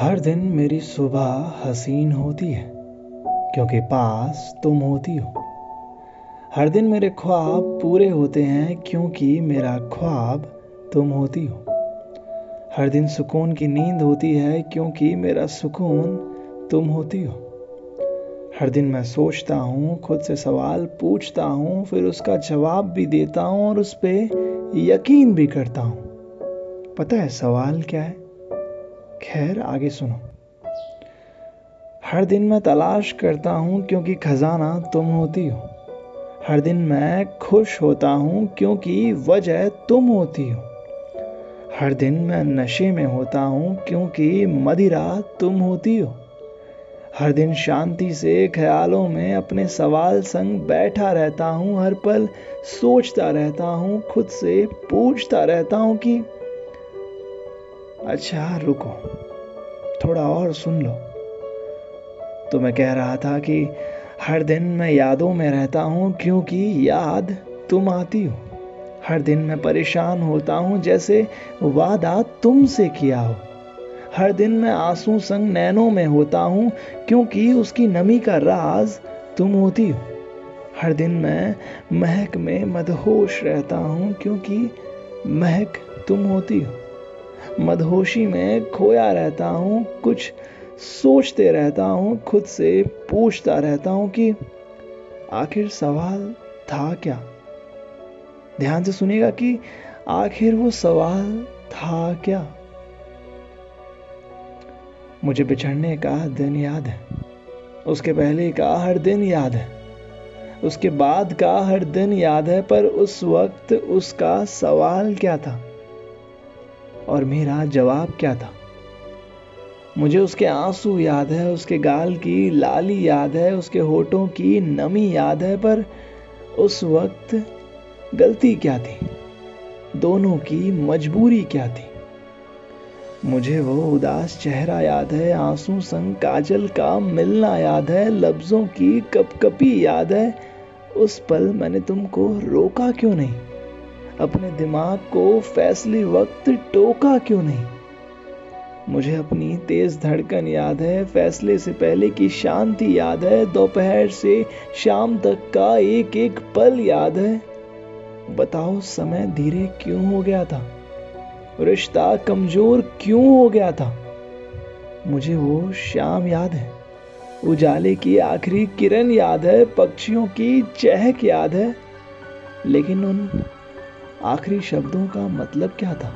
हर दिन मेरी सुबह हसीन होती है, क्योंकि पास तुम होती हो। हर दिन मेरे ख्वाब पूरे होते हैं, क्योंकि मेरा ख्वाब तुम होती हो। हर दिन सुकून की नींद होती है, क्योंकि मेरा सुकून तुम होती हो। हर दिन मैं सोचता हूँ, खुद से सवाल पूछता हूँ, फिर उसका जवाब भी देता हूँ और उस पर यकीन भी करता हूँ। पता है सवाल क्या है? खैर, आगे सुनो। हर दिन मैं तलाश करता हूँ क्योंकि खजाना तुम होती हो। हर दिन मैं खुश होता हूँ क्योंकि वजह तुम होती हो। हर दिन मैं नशे में होता हूँ क्योंकि मदिरा तुम होती हो। हर दिन शांति से ख्यालों में अपने सवाल संग बैठा रहता हूँ, हर पल सोचता रहता हूँ, खुद से पूछता रहता हूँ कि अच्छा रुको। थोड़ा और सुन लो। तो मैं कह रहा था कि हर दिन मैं यादों में रहता हूँ क्योंकि याद तुम आती हो। हर दिन मैं परेशान होता हूँ जैसे वादा तुमसे किया हो। हर दिन मैं आँसू संग नैनों में होता हूँ क्योंकि उसकी नमी का राज तुम होती हो। हर दिन मैं महक में मदहोश रहता हूँ क्योंकि महक तुम होती हो। मदहोशी में खोया रहता हूँ, कुछ सोचते रहता हूँ, खुद से पूछता रहता हूँ कि आखिर सवाल था क्या? ध्यान से सुनेगा कि आखिर वो सवाल था क्या? मुझे बिछड़ने का दिन याद है। उसके पहले का हर दिन याद है। उसके बाद का हर दिन याद है, पर उस वक्त उसका सवाल क्या था? और मेरा जवाब क्या था? मुझे उसके आँसू याद है, उसके गाल की लाली याद है, उसके होठों की नमी याद है, पर उस वक्त गलती क्या थी? दोनों की मजबूरी क्या थी? मुझे वो उदास चेहरा याद है, आँसू संग काजल का मिलना याद है, लफ्जों की कपकपी याद है। उस पल मैंने तुमको रोका क्यों नहीं? अपने दिमाग को फैसले वक्त टोका क्यों नहीं? मुझे अपनी तेज धड़कन याद है, फैसले से पहले की शांति याद है, दोपहर से शाम तक का एक एक पल याद है। बताओ, समय धीरे क्यों हो गया था? रिश्ता कमज़ोर क्यों हो गया था? मुझे वो शाम याद है। उजाले की आखिरी किरण याद है, पक्षियों की चहक याद है। लेकिन उन आखिरी शब्दों का मतलब क्या था?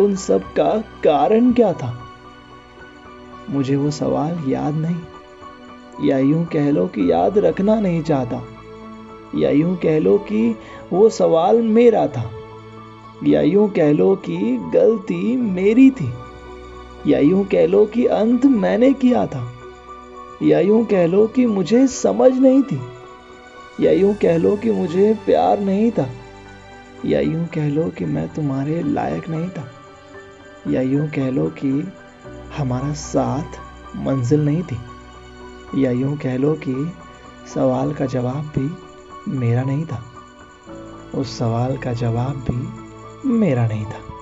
उन सब का कारण क्या था? मुझे वो सवाल याद नहीं। या यूँ कह लो कि याद रखना नहीं चाहता। या यूँ कह लो कि वो सवाल मेरा था। या यूँ कह लो कि गलती मेरी थी। या यूँ कह लो कि अंत मैंने किया था। या यूँ कह लो कि मुझे समझ नहीं थी। या यूँ कह लो कि मुझे प्यार नहीं था। या यूँ कह लो कि मैं तुम्हारे लायक नहीं था, या यूँ कह लो कि हमारा साथ मंजिल नहीं थी, या यूँ कह लो कि सवाल का जवाब भी मेरा नहीं था, उस सवाल का जवाब भी मेरा नहीं था।